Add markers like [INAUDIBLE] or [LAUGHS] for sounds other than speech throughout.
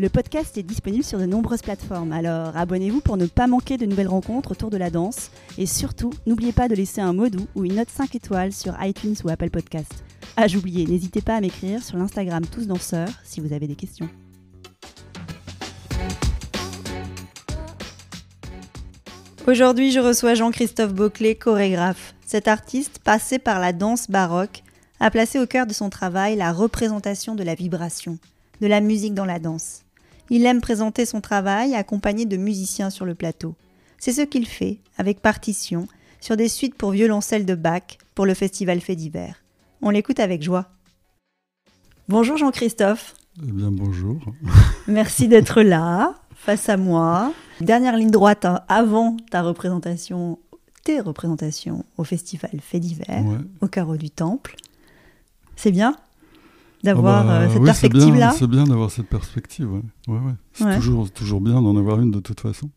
Le podcast est disponible sur de nombreuses plateformes, alors abonnez-vous pour ne pas manquer de nouvelles rencontres autour de la danse. Et surtout, n'oubliez pas de laisser un mot doux ou une note 5 étoiles sur iTunes ou Apple Podcast. Ah, j'oubliais, n'hésitez pas à m'écrire sur l'Instagram Tous Danseurs si vous avez des questions. Aujourd'hui, je reçois Jean-Christophe Bauclé, chorégraphe. Cet artiste, passé par la danse baroque, a placé au cœur de son travail la représentation de la vibration, de la musique dans la danse. Il aime présenter son travail accompagné de musiciens sur le plateau. C'est ce qu'il fait, avec partition, sur des suites pour violoncelle de Bach pour le festival Fait d'hiver. On l'écoute avec joie. Bonjour Jean-Christophe. Eh bien bonjour. [LAUGHS] Merci d'être là, face à moi. Dernière ligne droite hein, avant ta représentation, tes représentations au festival Fait d'hiver, au carreau du Temple. C'est bien? D'avoir ah bah, euh, cette oui, perspective-là C'est bien, d'avoir cette perspective, ouais. ouais, ouais. C'est toujours, toujours bien d'en avoir une de toute façon.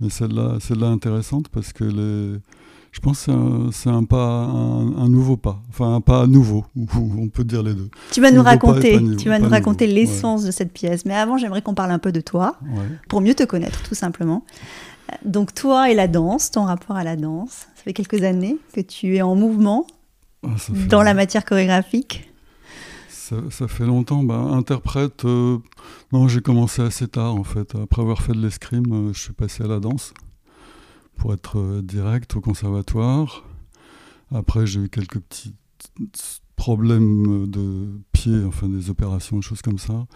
Mais celle-là, celle-là intéressante parce que les... je pense que c'est un, pas, un, nouveau pas, enfin un pas nouveau, [LAUGHS] on peut dire les deux. Tu vas nous raconter, tu vas nous raconter l'essence de cette pièce. Mais avant, j'aimerais qu'on parle un peu de toi, pour mieux te connaître, tout simplement. Donc toi et la danse, ton rapport à la danse, ça fait quelques années que tu es en mouvement ah, dans la matière chorégraphique ça, fait longtemps. Bah, interprète, euh, non, j'ai commencé assez tard en fait. Après avoir fait de l'escrime, euh, je suis passé à la danse pour être euh, direct au conservatoire. Après, j'ai eu quelques petits problèmes de pied, enfin des opérations, des choses comme ça.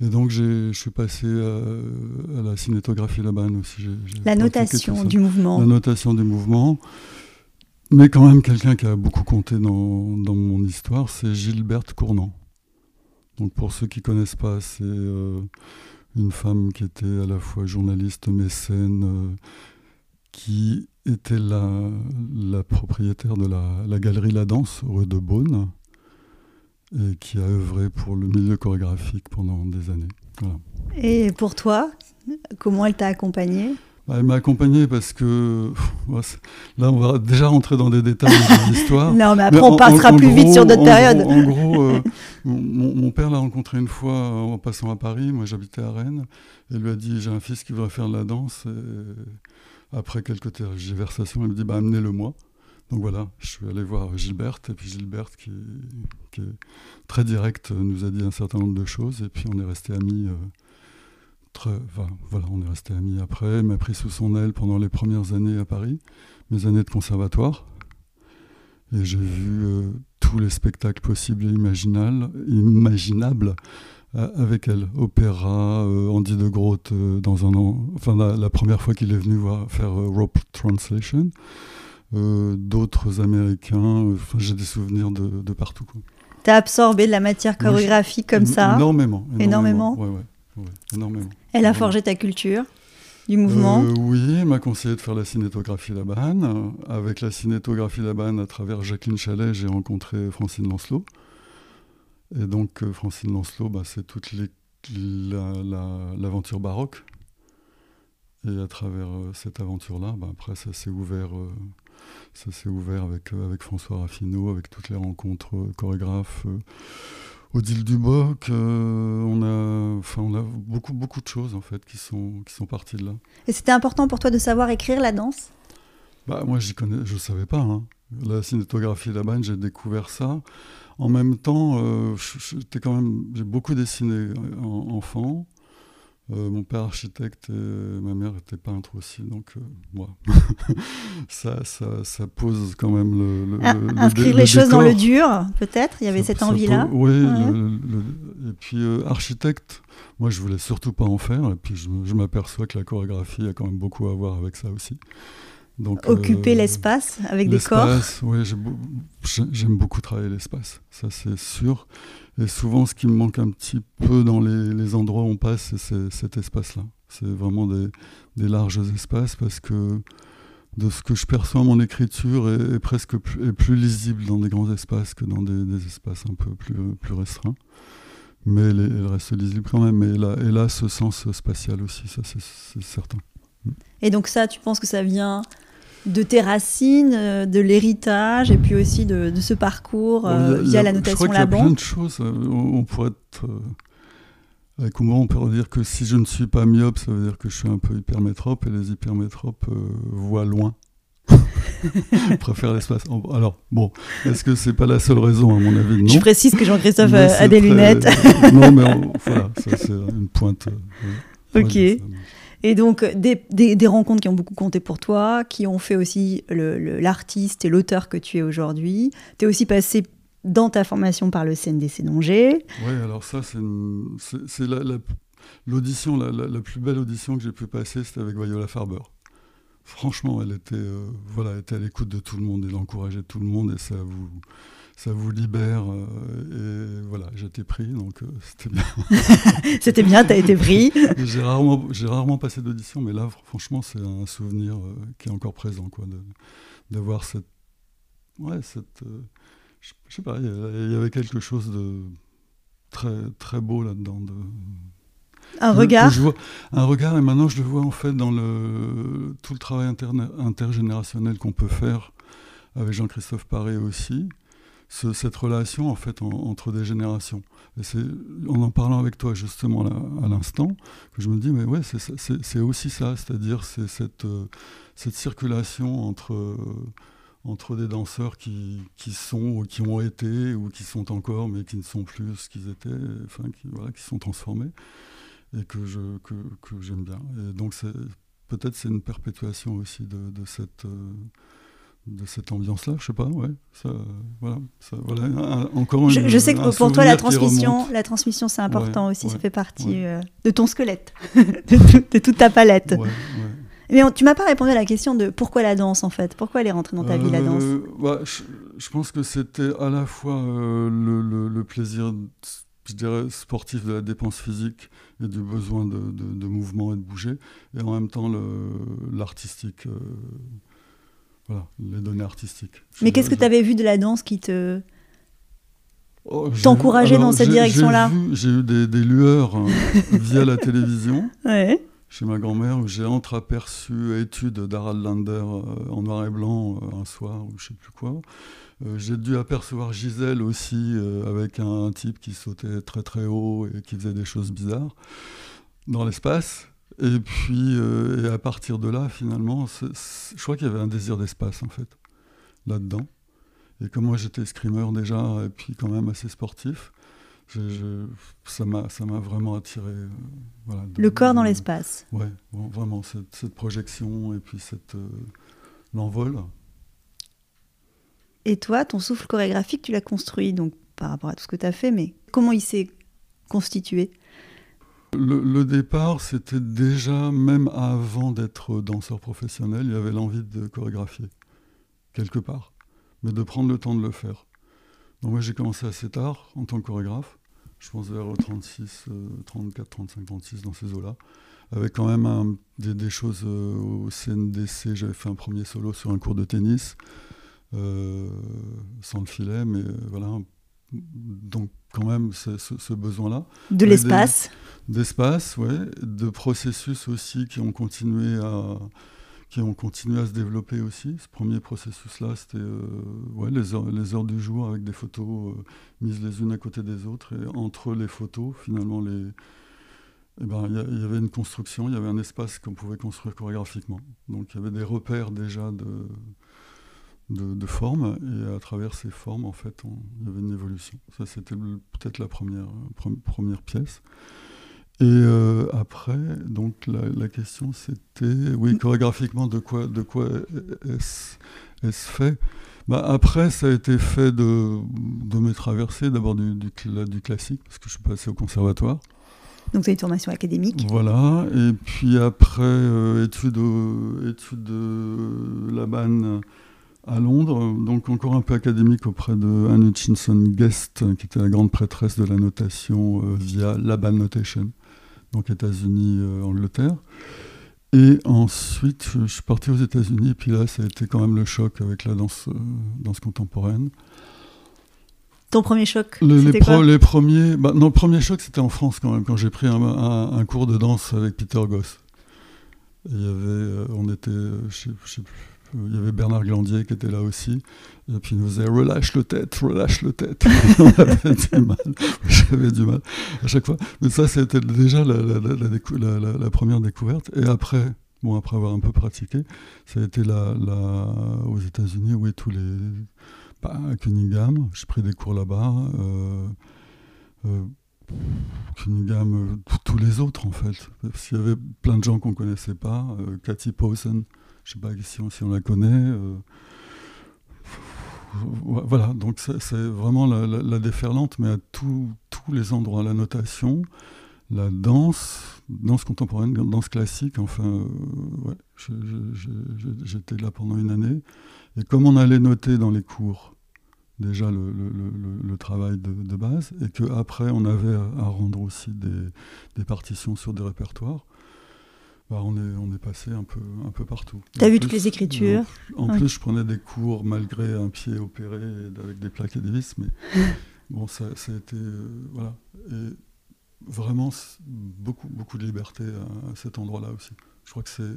Et donc, je suis passé à, la cinétographie Laban aussi. la notation du mouvement. La notation du mouvement. Mais quand même, quelqu'un qui a beaucoup compté dans, dans mon histoire, c'est Gilberte Cournant. Donc pour ceux qui ne connaissent pas, c'est euh, une femme qui était à la fois journaliste, mécène, euh, qui était la, propriétaire de la, galerie La Danse, rue de Beaune, et qui a œuvré pour le milieu chorégraphique pendant des années. Et pour toi, comment elle t'a accompagnée? Elle m'a accompagné parce que là, on va déjà rentrer dans des détails de l'histoire. [LAUGHS] non, mais après, on passera plus vite sur d'autres périodes. en gros, euh, [LAUGHS] mon, père l'a rencontré une fois en passant à Paris. Moi, j'habitais à Rennes. Et il lui a dit J'ai un fils qui voudrait faire de la danse. Et après quelques tergiversations, il me dit bah, Amenez-le-moi. Donc voilà, je suis allé voir Gilberte. Et puis Gilberte, qui, est très directe, nous a dit un certain nombre de choses. Et puis on est resté amis. Euh, voilà, on est resté amis après. Elle m'a pris sous son aile pendant les premières années à Paris, mes années de conservatoire. Et j'ai vu euh, tous les spectacles possibles et imaginables euh, avec elle. Opéra, euh, Andy de Groot dans un an, enfin la, première fois qu'il est venu voir, faire Rope Translation. D'autres Américains, j'ai des souvenirs de, partout. Tu as absorbé de la matière chorégraphique comme ça? Énormément. Énormément. énormément? Ouais, énormément. Elle a forgé ta culture du mouvement euh, Oui, elle m'a conseillé de faire la cinétographie Labanne. Avec la cinétographie Labanne, à travers Jacqueline Chalet, j'ai rencontré Francine Lancelot. Et donc, euh, Francine Lancelot, bah, c'est toute l'aventure baroque. Et à travers euh, cette aventure-là, bah, après, ça s'est ouvert, ça s'est ouvert avec, avec François Raffineau, avec toutes les rencontres chorégraphes. Odile Duboc, euh, on, a, enfin, on a beaucoup, beaucoup de choses en fait qui sont, qui sont parties de là. Et c'était important pour toi de savoir écrire la danse? Bah, Moi, connais, je ne savais pas. Hein. La cinétographie là-bas, j'ai découvert ça. En même temps, euh, quand même, j'ai beaucoup dessiné euh, enfant. Euh, mon père architecte et ma mère était peintre aussi, donc euh, moi, [LAUGHS] ça, ça, ça, pose quand même le. le, inscrire les choses dans le dur, peut-être. Il y avait cette envie-là. Oui. et puis euh, architecte, moi je voulais surtout pas en faire. Et puis je, m'aperçois que la chorégraphie a quand même beaucoup à voir avec ça aussi. Donc, Occuper l'espace avec des corps Oui, j'aime beaucoup travailler l'espace, ça c'est sûr. Et souvent, ce qui me manque un petit peu dans les, endroits où on passe, c'est cet espace-là. C'est vraiment des, larges espaces parce que de ce que je perçois, mon écriture est, presque plus, plus, lisible dans des grands espaces que dans des, espaces un peu plus, plus restreints. Mais elle, reste lisible quand même. Et là, et là, ce sens spatial aussi, ça c'est certain. Et donc ça, tu penses que ça vient de tes racines, euh, de l'héritage, et puis aussi de, ce parcours euh, via la notation Il y a plein de choses. Euh, on, pourrait être. avec moi, on peut dire que si je ne suis pas myope, ça veut dire que je suis un peu hypermétrope, et les hypermétropes voient loin. [LAUGHS] préfère l'espace. Alors, bon, est-ce que c'est pas la seule raison, à mon avis? Non. Je précise que Jean-Christophe a, des lunettes. non, mais voilà, ça c'est une pointe. [LAUGHS] ok. Et donc, des, des, rencontres qui ont beaucoup compté pour toi, qui ont fait aussi l'artiste et l'auteur que tu es aujourd'hui. Tu es aussi passé dans ta formation par le CNDC d'Angers. Oui, alors ça, c'est l'audition, la, plus belle audition que j'ai pu passer, c'était avec Viola Farber. Franchement, elle était, euh, voilà, elle était à l'écoute de tout le monde, elle encourageait tout le monde et ça vous, ça vous libère. Euh, et voilà, j'étais pris, donc euh, c'était bien. [LAUGHS] c'était bien, tu as été pris. j'ai rarement, rarement passé d'audition, mais là, franchement, c'est un souvenir euh, qui est encore présent, quoi, d'avoir cette, ouais, cette, je, sais pas, il y, avait quelque chose de très, très beau là-dedans. De, un regard Un regard, et maintenant je le vois en fait dans le, tout le travail intergénérationnel qu'on peut faire avec Jean-Christophe Paré aussi, cette relation en fait entre des générations. Et c'est en en parlant avec toi justement à l'instant que je me dis mais ouais c'est aussi ça, c'est-à-dire c'est cette, euh, cette circulation entre, euh, entre des danseurs qui, qui, sont ou qui ont été ou qui sont encore mais qui ne sont plus ce qu'ils étaient, enfin qui, voilà, qui sont transformés et que je que, que j'aime bien. Et donc peut-être c'est une perpétuation aussi de, de cette euh, de cette ambiance-là, je sais pas, ouais. Ça, voilà, ça, voilà encore je, je sais que pour toi, la transmission, la transmission, c'est important aussi. ça fait partie euh, de ton squelette, [LAUGHS] de, toute ta palette. Mais tu m'as pas répondu à la question de pourquoi la danse en fait Pourquoi elle est rentrée dans ta vie la danse? Euh, bah, je, pense que c'était à la fois euh, le, le, plaisir, je dirais, sportif de la dépense physique et du besoin de, de mouvement et de bouger, et en même temps l'artistique les données artistiques. Mais qu'est-ce que tu avais vu de la danse qui te oh, t'encourageait dans cette direction-là J'ai eu des, lueurs hein, [LAUGHS] via la télévision. Chez ma grand-mère, où j'ai entreaperçu études d'Harald Lander euh, en noir et blanc euh, un soir, ou je sais plus quoi. Euh, j'ai dû apercevoir Gisèle aussi, avec un, type qui sautait très très haut et qui faisait des choses bizarres dans l'espace. Et puis, euh, et à partir de là, finalement, je crois qu'il y avait un désir d'espace, en fait, là-dedans. Et comme moi, j'étais screamer déjà, et puis quand même assez sportif, ça m'a vraiment attiré. Euh, le corps dans l'espace. Ouais, vraiment, cette, projection et puis cette euh, l'envol. Et toi, ton souffle chorégraphique, tu l'as construit donc par rapport à tout ce que tu as fait, mais comment il s'est constitué? Le, départ, c'était déjà, même avant d'être danseur professionnel, il y avait l'envie de chorégraphier, quelque part, mais de prendre le temps de le faire. Donc moi j'ai commencé assez tard en tant que chorégraphe, je pense vers 36, 34, 35, 36 dans ces eaux-là, avec quand même des, choses euh, au CNDC, j'avais fait un premier solo sur un cours de tennis, euh, sans le filet, mais euh, voilà, donc quand même ce, besoin-là. De l'espace D'espace, oui. De processus aussi qui ont continué à qui ont continué à se développer aussi. Ce premier processus-là, c'était euh, ouais, les, heures, les heures du jour avec des photos euh, mises les unes à côté des autres. Et entre les photos, finalement, les, eh ben, il y, avait une construction, il y avait un espace qu'on pouvait construire chorégraphiquement. Donc il y avait des repères déjà de, de, formes, et à travers ces formes, en fait, il y avait une évolution. Ça, c'était peut-être la première, première pièce. Et euh, après, donc la, question c'était, oui, chorégraphiquement, de quoi, de quoi est-ce, fait? Bah, Après, ça a été fait de, de mes traversées, d'abord du, du, du, classique, parce que je suis passé au conservatoire. Donc, c'est une formation académique. Voilà. Et puis après, études, études de Laban à Londres, donc encore un peu académique auprès de Anne Hutchinson Guest, qui était la grande prêtresse de la notation via Laban Notation, donc États-Unis, Angleterre. Et ensuite, je suis parti aux États-Unis, et puis là, ça a été quand même le choc avec la danse, euh, danse contemporaine. Ton premier choc Les, les, les premiers, bah, non, le premier choc, c'était en France quand même, quand j'ai pris un, un, cours de danse avec Peter Goss. Il y avait, euh, on était, euh, je sais, sais plus, il y avait Bernard Glandier qui était là aussi. Et puis il nous disait relâche le tête, relâche le tête. [LAUGHS] [LAUGHS] du mal. J'avais du mal à chaque fois. Mais ça, c'était déjà la, la, la, première découverte. Et après, bon, après avoir un peu pratiqué, ça a été la, aux États-Unis, oui, tous les. Bah, à Cunningham, j'ai pris des cours là-bas. Euh, euh, Cunningham, euh, tous les autres en fait. Parce qu'il y avait plein de gens qu'on connaissait pas. Euh, Cathy Posen, je sais pas si on, si on la connaît. Euh, voilà, donc c'est vraiment la, déferlante, mais à tous les endroits. La notation, la danse, danse contemporaine, danse classique, enfin, euh, j'étais là pendant une année. Et comme on allait noter dans les cours déjà le, travail de, base, et qu'après on avait à, rendre aussi des partitions sur des répertoires, bah, on, est, on est passé un peu, un peu partout. Tu as vu toutes les écritures En, plus, je prenais des cours malgré un pied opéré avec des plaques et des vis, mais [LAUGHS] bon, ça, ça, a été. Euh, voilà. Et vraiment, beaucoup, beaucoup de liberté à, cet endroit-là aussi. Je crois que c'est.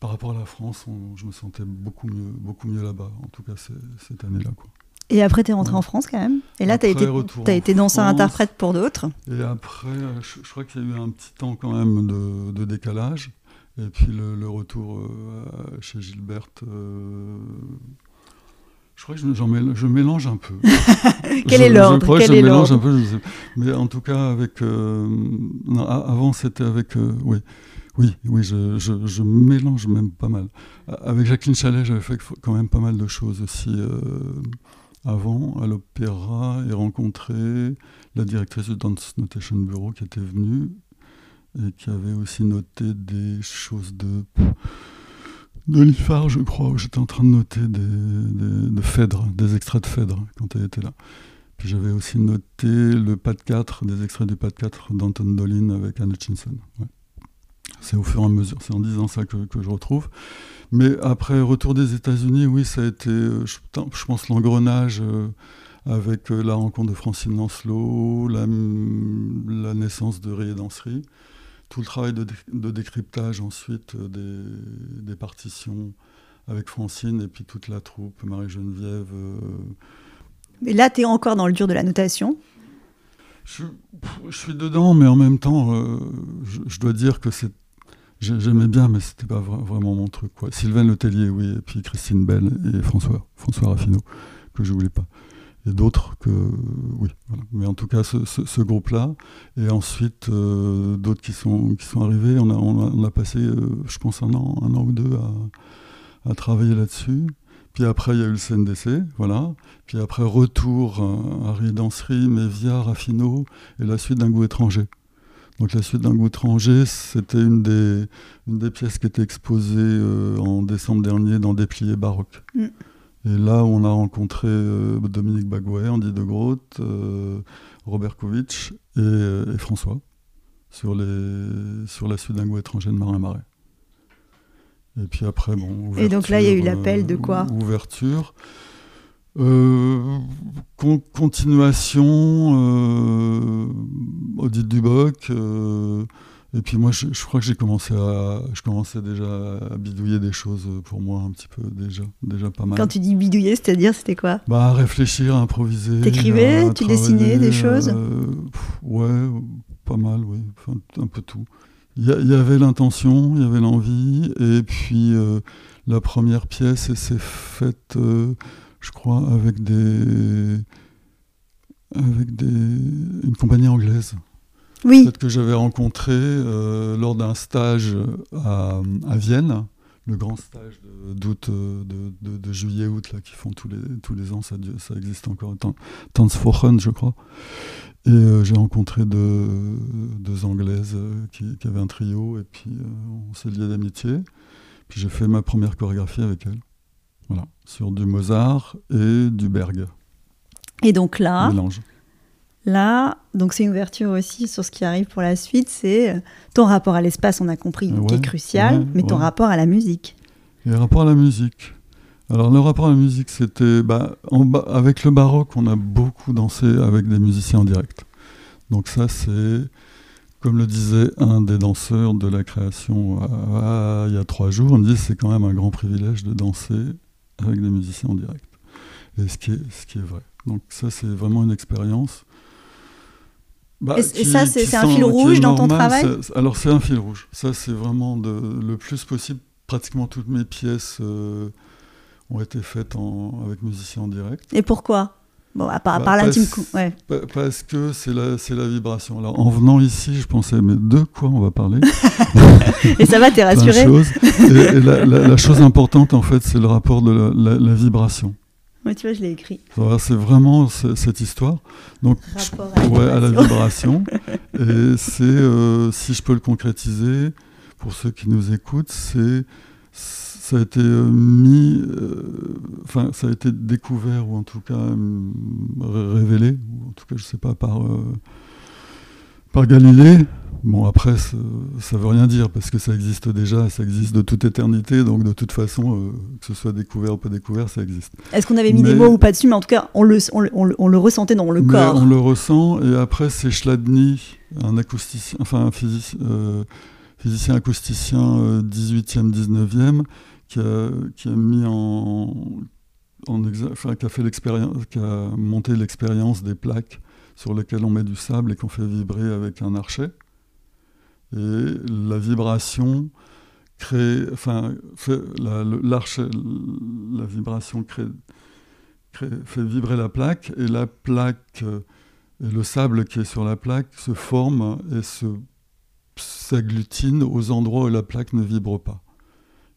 Par rapport à la France, je me sentais beaucoup mieux, beaucoup mieux là-bas, en tout cas cette année-là. Quoi. Et après, tu es rentré en France quand même. Et là, tu as été, as été danseur-interprète pour d'autres. Et après, je, crois qu'il y a eu un petit temps quand même de, décalage. Et puis le, retour euh, chez Gilberte. Euh, je crois que je, je mélange un peu. [LAUGHS] Quel est l'ordre? Je, mélange un peu, mais en tout cas avec. Euh, avant, c'était avec. oui, oui, oui, je, mélange même pas mal. Avec Jacqueline Chalet, j'avais fait quand même pas mal de choses aussi avant, à l'opéra, et rencontré la directrice du Dance Notation Bureau qui était venue et qui avait aussi noté des choses de de je crois, j'étais en train de noter des, de Phèdre, des extraits de Phèdre quand elle était là. Puis j'avais aussi noté le pas de 4, des extraits du pas de 4 d'Anton Dolin avec Anne Hutchinson. C'est au fur et à mesure, c'est en disant ça que, que je retrouve. Mais après, retour des États-Unis, oui, ça a été, euh, je, pense, l'engrenage euh, avec euh, la rencontre de Francine Lancelot, la, la naissance de Ré Danserie, tout le travail de, décryptage ensuite des, partitions avec Francine et puis toute la troupe, Marie-Geneviève. Mais là, tu es encore dans le dur de la notation? Je, suis dedans, mais en même temps, je, dois dire que c'est J'aimais bien, mais c'était pas vraiment mon truc. Quoi. Sylvain Letellier, oui, et puis Christine Bell et François, François Raffinot, que je voulais pas. Et d'autres que, oui. Mais en tout cas, ce, groupe-là. Et ensuite, euh, d'autres qui sont, qui sont arrivés. On a, on a, passé, euh, je pense, un an, un an ou deux à, à travailler là-dessus. Puis après, il y a eu le CNDC, voilà. Puis après, retour à, à Danserie, Mévia, Raffinot, et la suite d'un goût étranger. Donc la suite d'un goût étranger, c'était une des, une des pièces qui était exposée euh, en décembre dernier dans Dépliés baroques. Mm. Et là, on a rencontré euh, Dominique Bagouet, Andy de Groot, euh, Robert Kovic et, François sur, les, sur la suite d'un goût étranger de Marin Marais. Et puis après, bon. Et donc là, il y a eu l'appel de quoi? Ouverture. Euh, continuation, euh, Audit Duboc. Euh, et puis moi, je, crois que j'ai commencé à, je commençais déjà à bidouiller des choses pour moi un petit peu déjà, déjà pas mal. Quand tu dis bidouiller, c'est-à-dire c'était quoi? Bah réfléchir, improviser. T'écrivais, tu dessinais des choses? Ouais, pas mal, oui, un peu tout. Il y, avait l'intention, il y avait l'envie, et puis la première pièce, s'est faite je crois, avec des avec des, une compagnie anglaise. Oui. que j'avais rencontré euh, lors d'un stage à, à, Vienne, le grand stage d'août, euh, de, de, de juillet-août, là, qui font tous les, tous les ans, ça, ça existe encore, Tanzwochen, je crois. Et euh, j'ai rencontré deux, deux Anglaises qui, qui avaient un trio, et puis euh, on s'est liés d'amitié. Puis j'ai fait ma première chorégraphie avec elles. Voilà, sur du Mozart et du Berg. Et donc là, Mélange. là, donc c'est une ouverture aussi sur ce qui arrive pour la suite, c'est euh, ton rapport à l'espace, on a compris, qui est crucial, ouais, mais ton ouais. rapport à la musique. Et le rapport à la musique. Alors le rapport à la musique, c'était bah, ba- avec le baroque, on a beaucoup dansé avec des musiciens en direct. Donc ça, c'est comme le disait un des danseurs de la création euh, il y a trois jours, on me dit c'est quand même un grand privilège de danser avec des musiciens en direct. Et ce qui est, ce qui est vrai. Donc ça, c'est vraiment une expérience. bah, Et- ça, c'est- un fil rouge dans ton travail Alors c'est un fil rouge. Ça, c'est vraiment de, le plus possible. Pratiquement toutes mes pièces euh, ont été faites en- avec musiciens en direct. Et pourquoi? Bon, à part, Bah, part l'intime. Ouais. Pa- Parce que c'est la, la vibration. Alors en venant ici, je pensais, mais de quoi on va parler? [LAUGHS] Et ça va, t'es rassuré? choses. Et, et la, la- la chose importante, en fait, c'est le rapport de la, vibration. Ouais, tu vois, je l'ai écrit. C'est vraiment ce- cette histoire. Donc, Rapport à la ouais, à la vibration. vibration. Et [LAUGHS] c'est, euh, si je peux le concrétiser, pour ceux qui nous écoutent, c'est ça a été euh, mis, euh, enfin, ça a été découvert ou en tout cas euh, ré- révélé, ou en tout cas, je sais pas, par par Galilée. Bon, après, ça, ça veut rien dire parce que ça existe déjà, ça existe de toute éternité, donc de toute façon, euh, que ce soit découvert ou pas découvert, ça existe. Est-ce qu'on avait mis des mots ou pas dessus Mais en tout cas, on le, on le, on le- on le ressentait dans le Mais corps. on le ressent, et après, c'est Chladni, un acousticien, enfin un physici- euh, physicien acousticien euh, 18e, 19e, qui a, mis en. enfin, qui a fait l'expérience, qui a monté l'expérience des plaques sur lesquelles on met du sable et qu'on fait vibrer avec un archet. Et la vibration crée, enfin, fait, la, l'archet, la vibration crée, crée- fait vibrer la plaque et la plaque euh, et le sable qui est sur la plaque se forme et se s'agglutine aux endroits où la plaque ne vibre pas.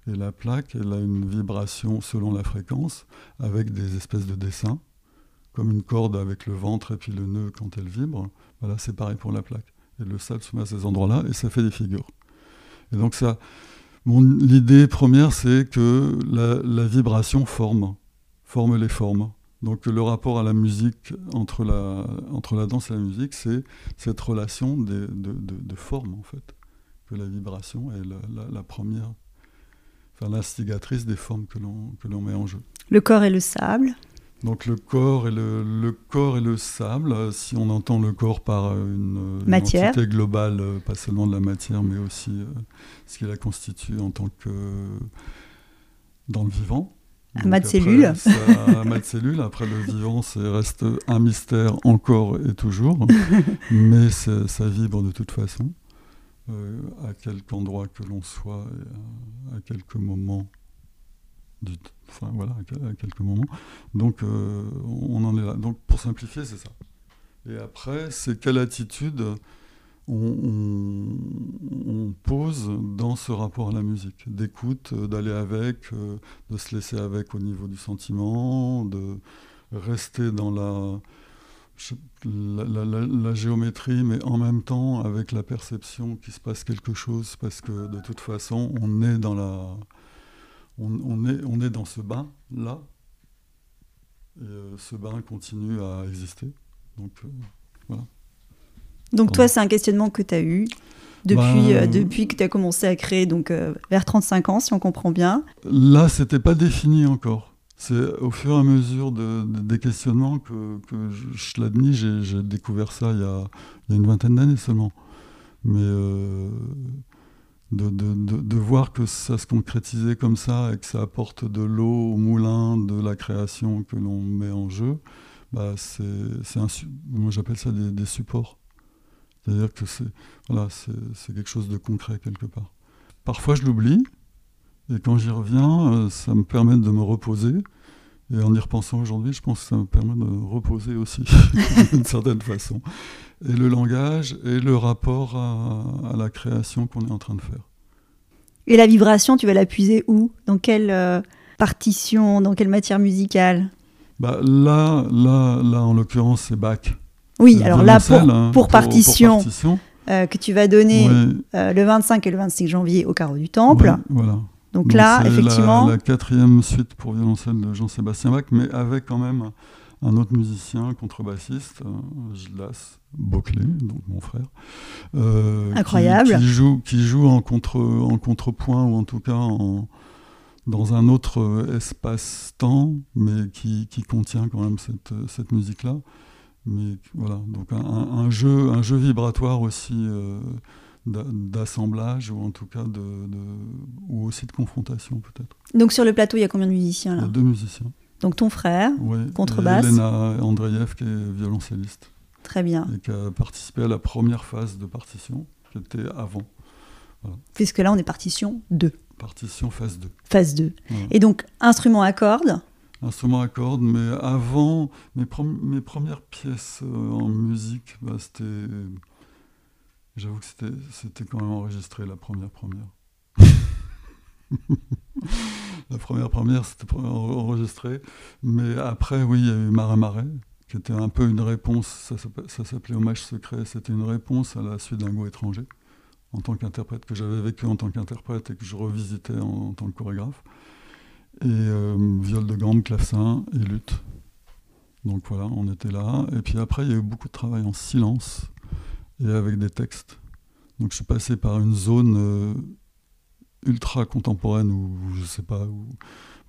Et la plaque, elle a une vibration selon la fréquence, avec des espèces de dessins, comme une corde avec le ventre et puis le nœud quand elle vibre. Voilà, c'est pareil pour la plaque. Et le sable se met à ces endroits-là et ça fait des figures. Et donc ça, l'idée première, c'est que la vibration forme, forme les formes. Donc le rapport à la musique, entre la, entre la danse et la musique, c'est cette relation des- de, de, de forme, en fait. Que la vibration est la, la- la première, enfin l'instigatrice des formes que l'on que l'on met en jeu. Le corps et le sable. Donc le corps et le, le corps et le sable, si on entend le corps par euh, une, une entité globale, euh, pas seulement de la matière, mais aussi euh, ce qui la constitue en tant que dans le vivant. Amas de cellules. amas de cellules. Après le vivant, c'est reste un mystère encore et toujours, [LAUGHS] mais ça vibre de toute façon. euh, à quelque endroit que l'on soit, et à, à quelques moments du enfin voilà, à quelques moments. Donc euh, on en est là. Donc pour simplifier, c'est ça. Et après, c'est quelle attitude on, pose dans ce rapport à la musique, d'écoute, euh, d'aller avec, euh, de se laisser avec au niveau du sentiment, de rester dans la, géométrie, mais en même temps avec la perception qu'il se passe quelque chose, parce que de toute façon, on est dans ce bain là, et euh, ce bain continue à exister. Donc toi, c'est un questionnement que tu as eu depuis, Bah, euh, depuis que tu as commencé à créer, donc euh, vers 35 ans, si on comprend bien. Là, c'était pas défini encore. C'est au fur et à mesure de- de- des questionnements que, que je, je l'admets, j'ai découvert ça il y a, il y a une vingtaine d'années seulement. Mais euh, de, voir que ça se concrétisait comme ça et que ça apporte de l'eau au moulin de la création que l'on met en jeu, bah c'est moi j'appelle ça des, des supports. C'est-à-dire que c'est voilà, quelque chose de concret quelque part. Parfois je l'oublie, et quand j'y reviens, euh, ça me permet de me reposer. Et en y repensant aujourd'hui, je pense que ça me permet de me reposer aussi, [LAUGHS] d'une certaine façon. Et le langage et le rapport à, à la création qu'on est en train de faire. Et la vibration, tu vas la puiser où? Dans quelle euh, partition? Dans quelle matière musicale? Bah, là, là, là, en l'occurrence, c'est Bach. Oui, alors là, pour, hein, pour, partition, que tu vas donner le 25 et le 26 janvier au Carreau du Temple. voilà. Donc, là, effectivement. La, la quatrième suite pour violoncelle de Jean-Sébastien Bach, mais avec quand même un autre musicien, contrebassiste, Gildas Boclé, donc mon frère. Euh, Incroyable. Qui, joue, qui joue en, contre, en contrepoint, ou en tout cas en, dans un autre euh, espace-temps, mais qui, qui, contient quand même cette, cette musique-là. Mais voilà, donc un, un, jeu, un jeu vibratoire aussi. Euh, d'assemblage ou en tout cas de, ou aussi de confrontation peut-être. Donc sur le plateau, il y a combien de musiciens là? Il y a deux musiciens. Donc ton frère, contrebasse. Elena Andreev qui est violoncelliste. Très bien. Et qui a participé à la première phase de partition, qui était avant. Puisque là, on est partition 2. Partition phase 2. Phase 2. Et donc, instrument à cordes Instrument à cordes, mais avant, mes, mes premières pièces euh, en musique, bah, c'était J'avoue que c'était quand même enregistré la première première. [LAUGHS] la première première, c'était enregistré. Mais après, oui, il y a eu Marais Marais, qui était un peu une réponse, ça s'appelait Hommage secret, c'était une réponse à la suite d'un goût étranger, en tant qu'interprète, que j'avais vécu en tant qu'interprète et que je revisitais en, tant que chorégraphe. Et euh, viol de gamme, clavecin et lutte. Donc voilà, on était là. Et puis après, il y a eu beaucoup de travail en silence et avec des textes. Donc je suis passé par une zone euh, ultra contemporaine ou je sais pas, ou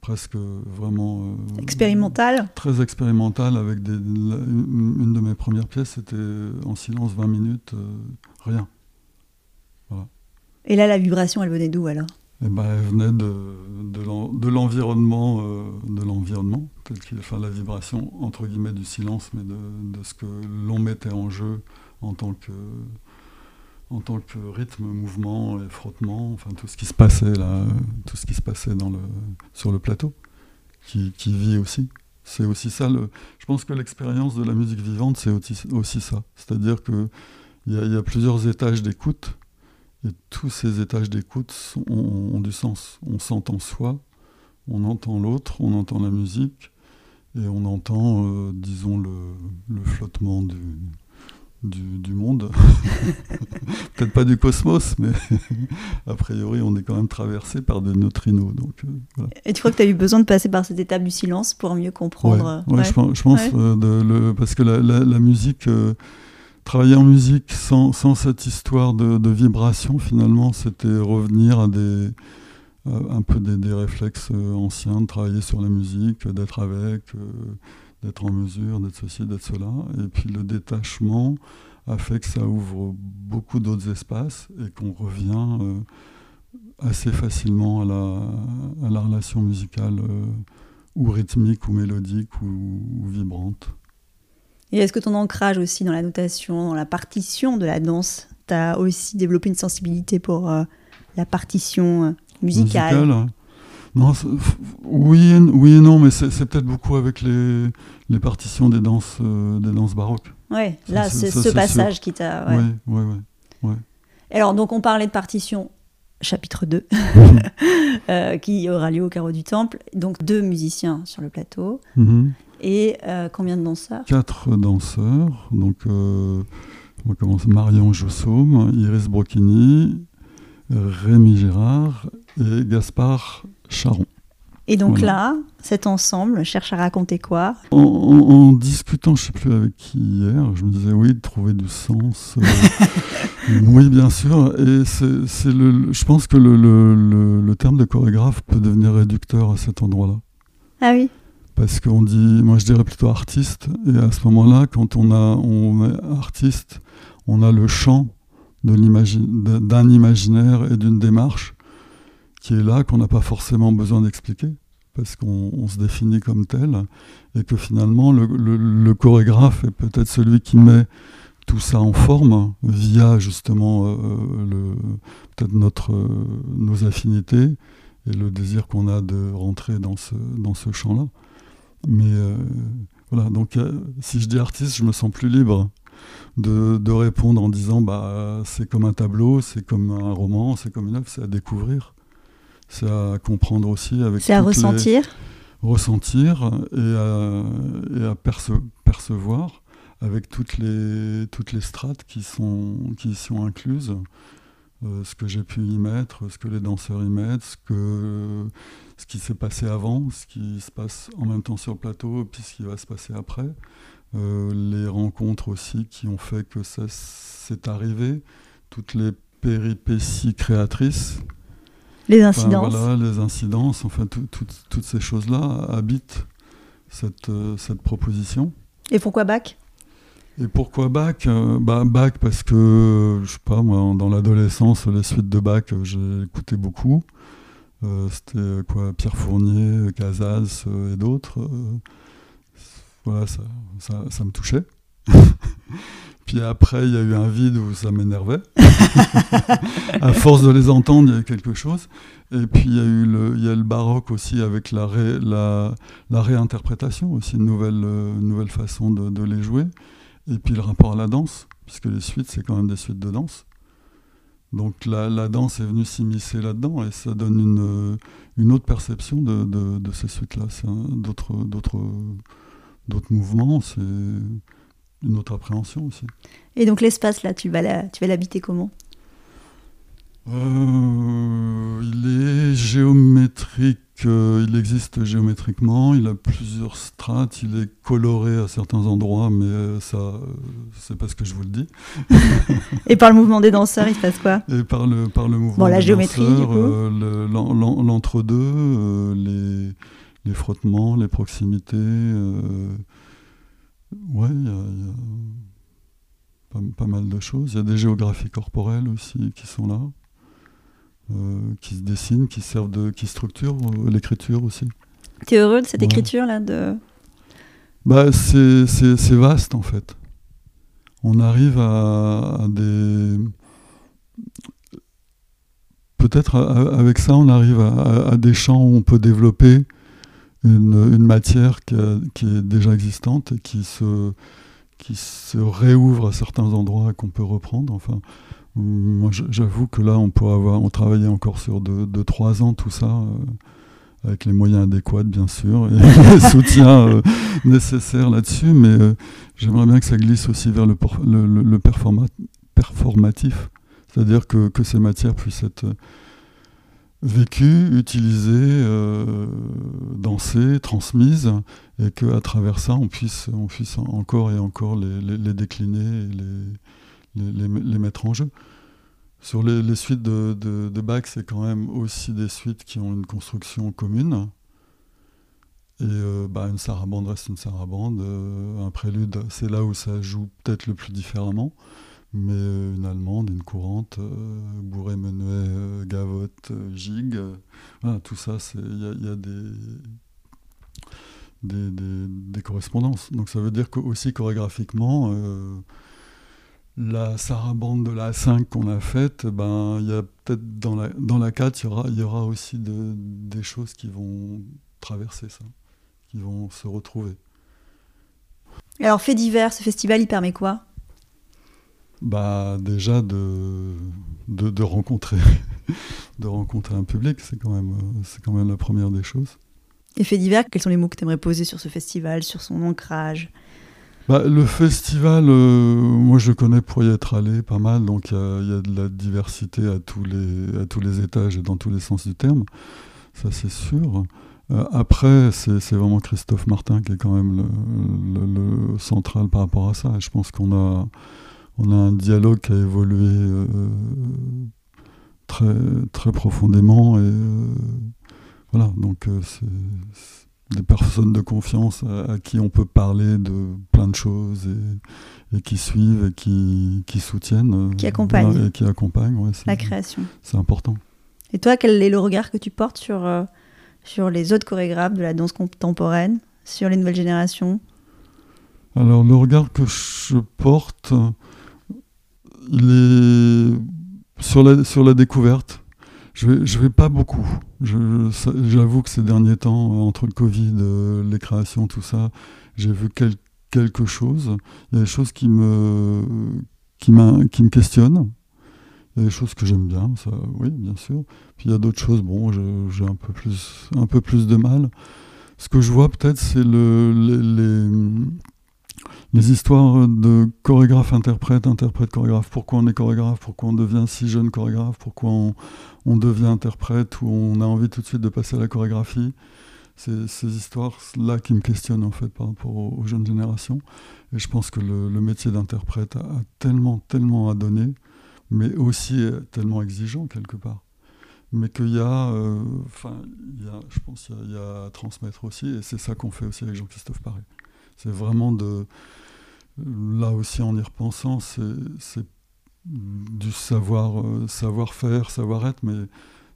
presque vraiment euh, expérimentale. Très expérimentale avec des, une, de mes premières pièces, c'était en silence 20 minutes, rien. Et là, la vibration, elle venait d'où alors? Eh ben, elle venait de, de l'environnement, de l'environnement, enfin la vibration entre guillemets du silence, mais de, de ce que l'on mettait en jeu en tant que en tant que rythme, mouvement et frottement, enfin tout ce qui se passait là, tout ce qui se passait dans le, sur le plateau, qui, vit aussi. C'est aussi ça. Le, je pense que l'expérience de la musique vivante, c'est aussi, ça. C'est-à-dire qu'il y, a, y a plusieurs étages d'écoute, et tous ces étages d'écoute ont, du sens. On s'entend soi, on entend l'autre, on entend la musique, et on entend, euh, disons, le, le flottement du, du, monde. [LAUGHS] Peut-être pas du cosmos, mais [LAUGHS] a priori, on est quand même traversé par des neutrinos. Donc, euh, Et tu crois que tu as eu besoin de passer par cette étape du silence pour mieux comprendre Oui, je, pense, euh, de, le, parce que la, musique, travailler en musique sans, cette histoire de, vibration, finalement, c'était revenir à des un peu des, réflexes anciens, de travailler sur la musique, d'être avec d'être en mesure, d'être ceci, d'être cela. Et puis le détachement a fait que ça ouvre beaucoup d'autres espaces et qu'on revient euh, assez facilement à la, relation musicale euh, ou rythmique ou mélodique ou, vibrante. Et est-ce que ton ancrage aussi dans la notation, dans la partition de la danse, tu as aussi développé une sensibilité pour euh, la partition musicale, musicale non, oui, et, oui et non, mais c'est peut-être beaucoup avec les, les, partitions des danses, euh, des danses baroques. Oui, là, c'est ce passage qui t'a. Oui, oui, oui. Alors, donc, on parlait de partition chapitre 2, [LAUGHS] euh, qui aura lieu au Carreau du Temple. Donc, deux musiciens sur le plateau. Mhm. Et euh, combien de danseurs? Quatre danseurs. Donc, on va commencer Marion Jossaume, Iris Brocchini, Rémi Gérard et Gaspard Charon. Et donc là, cet ensemble cherche à raconter quoi? En, discutant, je ne sais plus avec qui hier, je me disais oui, de trouver du sens. Euh, [LAUGHS] oui, bien sûr. Et c'est le, je pense que le, le, le, terme de chorégraphe peut devenir réducteur à cet endroit-là. Ah oui? Parce qu'on dit, moi je dirais plutôt artiste. Et à ce moment-là, quand on, a, est artiste, on a le champ d'un imaginaire et d'une démarche qui est là, qu'on n'a pas forcément besoin d'expliquer, parce qu'on se définit comme tel, et que finalement le, chorégraphe est peut-être celui qui met tout ça en forme via justement euh, peut-être euh, nos affinités et le désir qu'on a de rentrer dans ce dans ce champ-là. Mais euh, voilà, donc si je dis artiste, je me sens plus libre de, de répondre en disant bah c'est comme un tableau, c'est comme un roman, c'est comme une œuvre, c'est à découvrir. C'est à comprendre aussi avec c'est à ressentir. ressentir et à, et à percevoir avec toutes les, toutes les strates qui sont, qui sont incluses. Euh, ce que j'ai pu y mettre, ce que les danseurs y mettent, ce, que, ce qui s'est passé avant, ce qui se passe en même temps sur le plateau, puis ce qui va se passer après. Euh, les rencontres aussi qui ont fait que ça s'est arrivé, toutes les péripéties créatrices. Les incidences. voilà, les incidences, enfin toutes ces choses-là habitent cette, euh, cette proposition. Et pourquoi Bach? Et pourquoi Bach euh, bah, Bach parce que, je sais pas, moi, dans l'adolescence, les suites de Bach, euh, j'ai écouté beaucoup. C'était quoi Pierre Fournier, Casals et d'autres. voilà, ça, ça, me touchait. [LAUGHS] Puis après, il y a eu un vide où ça m'énervait. [LAUGHS] à force de les entendre, il y a eu quelque chose. Et puis il y a eu le, il y a le baroque aussi avec la, la, la, réinterprétation, aussi une nouvelle, euh, nouvelle façon de, les jouer. Et puis le rapport à la danse, puisque les suites, c'est quand même des suites de danse. Donc la, la danse est venue s'immiscer là-dedans et ça donne une, une autre perception de, de, ces suites-là. D'autres mouvements. C'est une autre appréhension aussi. Et donc l'espace là, tu vas l'habiter comment? Euh, Il est géométrique, euh, il existe géométriquement, il a plusieurs strates, il est coloré à certains endroits, mais euh, ça, c'est parce que je vous le dis. [LAUGHS] Et par le mouvement des danseurs, il se passe quoi? Et par le, par le mouvement bon, la des géométrie, danseurs, l'entre-deux, les, les frottements, les proximités. Ouais, il y a, pas, mal de choses. Il y a des géographies corporelles aussi qui sont là, euh, qui se dessinent, qui servent de, qui structurent euh, l'écriture aussi. Tu es heureux de cette écriture là de... bah, c'est, vaste en fait. On arrive à, des peut-être avec ça, on arrive à, des champs où on peut développer une, matière qui, est déjà existante et qui se, qui se réouvre à certains endroits qu'on peut reprendre. Enfin, moi, j'avoue que là, on pourrait avoir, on travaillait encore sur 2-3 ans tout ça, euh, avec les moyens adéquats, bien sûr, et [LAUGHS] les soutiens euh, nécessaires là-dessus, mais euh, j'aimerais bien que ça glisse aussi vers le, le, performatif, c'est-à-dire que, que, ces matières puissent être vécues, utilisées, euh, dansées, transmises, et qu'à travers ça, on puisse, on puisse encore et encore les, les, décliner et les, les, mettre en jeu. Sur les, suites de, de, Bach, c'est quand même aussi des suites qui ont une construction commune. Et euh, bah, une sarabande reste une sarabande. Euh, un prélude, c'est là où ça joue peut-être le plus différemment mais euh, une allemande, une courante, euh, bourré, menuet, gavotte, gigue, voilà, tout ça, il y, a, des, des, correspondances. Donc ça veut dire que aussi chorégraphiquement, la sarabande de la 5 qu'on a faite, ben, il y a peut-être dans la, dans la 4, il y aura, y aura aussi des choses qui vont traverser ça, qui vont se retrouver. Alors, fait divers, ce festival, il permet quoi? Bah, Déjà de, de, rencontrer, [LAUGHS] de rencontrer un public, c'est quand, même, quand même la première des choses. Et divers, quels sont les mots que tu aimerais poser sur ce festival, sur son ancrage? Bah, le festival, euh, moi je le connais pour y être allé pas mal, donc il y, a de la diversité à tous, les, à tous les étages et dans tous les sens du terme, ça c'est sûr. Euh, après, c'est, vraiment Christophe Martin qui est quand même le, le, central par rapport à ça. je pense qu'on a, on a un dialogue qui a évolué euh, très, très profondément. Et euh, voilà, donc euh, c'est des personnes de confiance à, qui on peut parler de plein de choses et, qui suivent et qui, qui soutiennent. qui accompagnent. et qui accompagnent, La création. C'est important. Et toi, quel est le regard que tu portes sur, sur les autres chorégraphes de la danse contemporaine, sur les nouvelles générations? Alors, le regard que je porte, il est sur la, sur la découverte. Je vais, vais pas beaucoup. J'avoue que ces derniers temps, entre le Covid, euh, les créations, tout ça, j'ai vu quelque chose. Il y a des choses qui me, qui, me questionnent. Il y a des choses que j'aime bien, ça, oui, bien sûr. Puis il y a d'autres choses, bon, j'ai un peu plus, un peu plus de mal. Ce que je vois peut-être, c'est le, les histoires de chorégraphe, interprète, interprète, chorégraphe. Pourquoi on est chorégraphe? Pourquoi on devient si jeune chorégraphe? Pourquoi on, devient interprète? Ou on a envie tout de suite de passer à la chorégraphie? C'est ces histoires-là qui me questionnent en fait par rapport aux, jeunes générations. Et je pense que le, métier d'interprète a, tellement, tellement à donner, mais aussi tellement exigeant quelque part. Mais qu'il y a, euh, enfin, je pense qu'il y, a à transmettre aussi, et c'est ça qu'on fait aussi avec Jean-Christophe Paré. C'est vraiment de. Là aussi, en y repensant, c'est du savoir, euh, savoir-faire, savoir-être, mais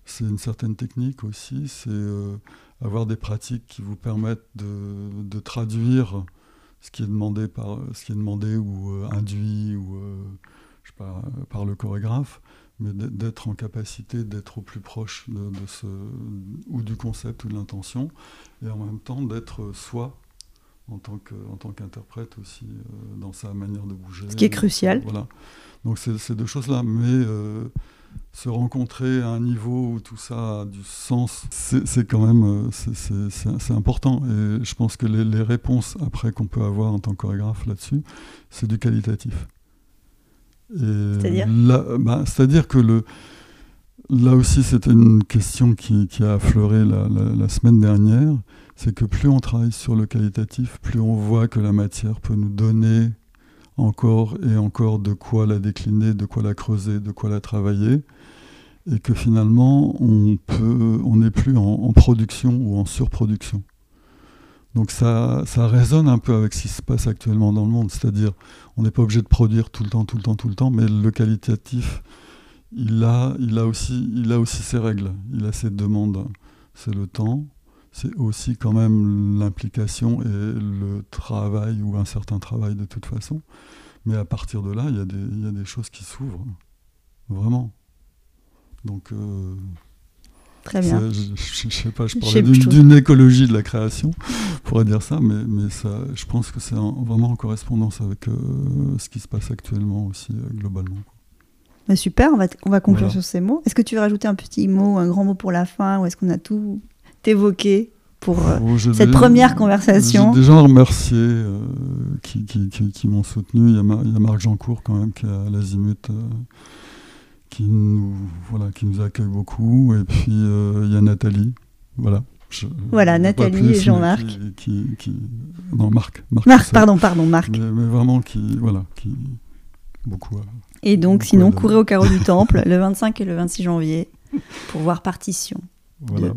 c'est une certaine technique aussi. C'est euh, avoir des pratiques qui vous permettent de, traduire ce qui est demandé par ce qui est demandé ou euh, induit ou je sais pas, par le chorégraphe, mais d'être en capacité d'être au plus proche de, de, ce ou du concept ou de l'intention, et en même temps d'être soi en tant qu'interprète aussi euh, dans sa manière de bouger. Ce qui est crucial. voilà. Donc c'est ces deux choses-là, mais euh, se rencontrer à un niveau où tout ça a du sens, c'est quand même euh, c'est important. Et je pense que les, les réponses après qu'on peut avoir en tant que chorégraphe là-dessus, c'est du qualitatif. C'est-à-dire bah, C'est-à-dire que le, là aussi, c'était une question qui, qui a affleuré la, la, la semaine dernière c'est que plus on travaille sur le qualitatif, plus on voit que la matière peut nous donner encore et encore de quoi la décliner, de quoi la creuser, de quoi la travailler, et que finalement on n'est plus en, production ou en surproduction. Donc ça, ça résonne un peu avec ce qui se passe actuellement dans le monde, c'est-à-dire on n'est pas obligé de produire tout le temps, tout le temps, tout le temps, mais le qualitatif, il a, il a, aussi, il a aussi ses règles, il a ses demandes. C'est le temps, c'est aussi quand même l'implication et le travail ou un certain travail de toute façon. Mais à partir de là, il y, y, a des choses qui s'ouvrent, vraiment. Donc, euh, Très bien. Je, ne sais pas, je parlais d'une écologie de la création, [LAUGHS] on pourrait dire ça, mais, mais ça, je pense que c'est vraiment en correspondance avec euh, ce qui se passe actuellement aussi euh, globalement. Bah, super, on va, on va conclure sur ces mots. Est-ce que tu veux rajouter un petit mot, un grand mot pour la fin, ou est-ce qu'on a tout t'évoquer pour euh, oh, cette première conversation J'ai déjà remercié euh, qui, qui, qui, m'ont soutenu. Il y, a il y, a Marc Jancourt quand même qui est à l'Azimut, euh, qui, nous, voilà, qui nous accueille beaucoup. Et puis il y a Nathalie. Voilà. voilà, Nathalie et Jean-Marc. Qui, non, Marc. Marc, pardon, pardon, Marc. Mais, vraiment qui, voilà, qui beaucoup. Et donc, sinon, courez au carreau du [LAUGHS] Temple le 25 et le 26 janvier pour voir Partition. Voilà.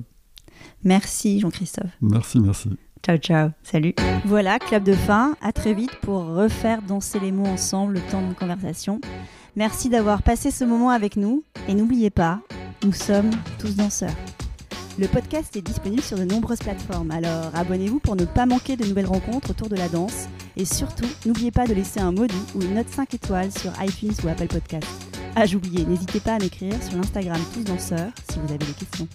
Merci Jean-Christophe. Merci, merci. Ciao, ciao. Salut. Voilà, clap de fin. À très vite pour refaire danser les mots ensemble le temps de conversation. Merci d'avoir passé ce moment avec nous. Et n'oubliez pas, nous sommes tous danseurs. Le podcast est disponible sur de nombreuses plateformes, alors abonnez-vous pour ne pas manquer de nouvelles rencontres autour de la danse. Et surtout, n'oubliez pas de laisser un mot doux ou une note 5 étoiles sur iTunes ou Apple Podcast. Ah, j'oubliais, n'hésitez pas à m'écrire sur l'Instagram Tous Danseurs si vous avez des questions.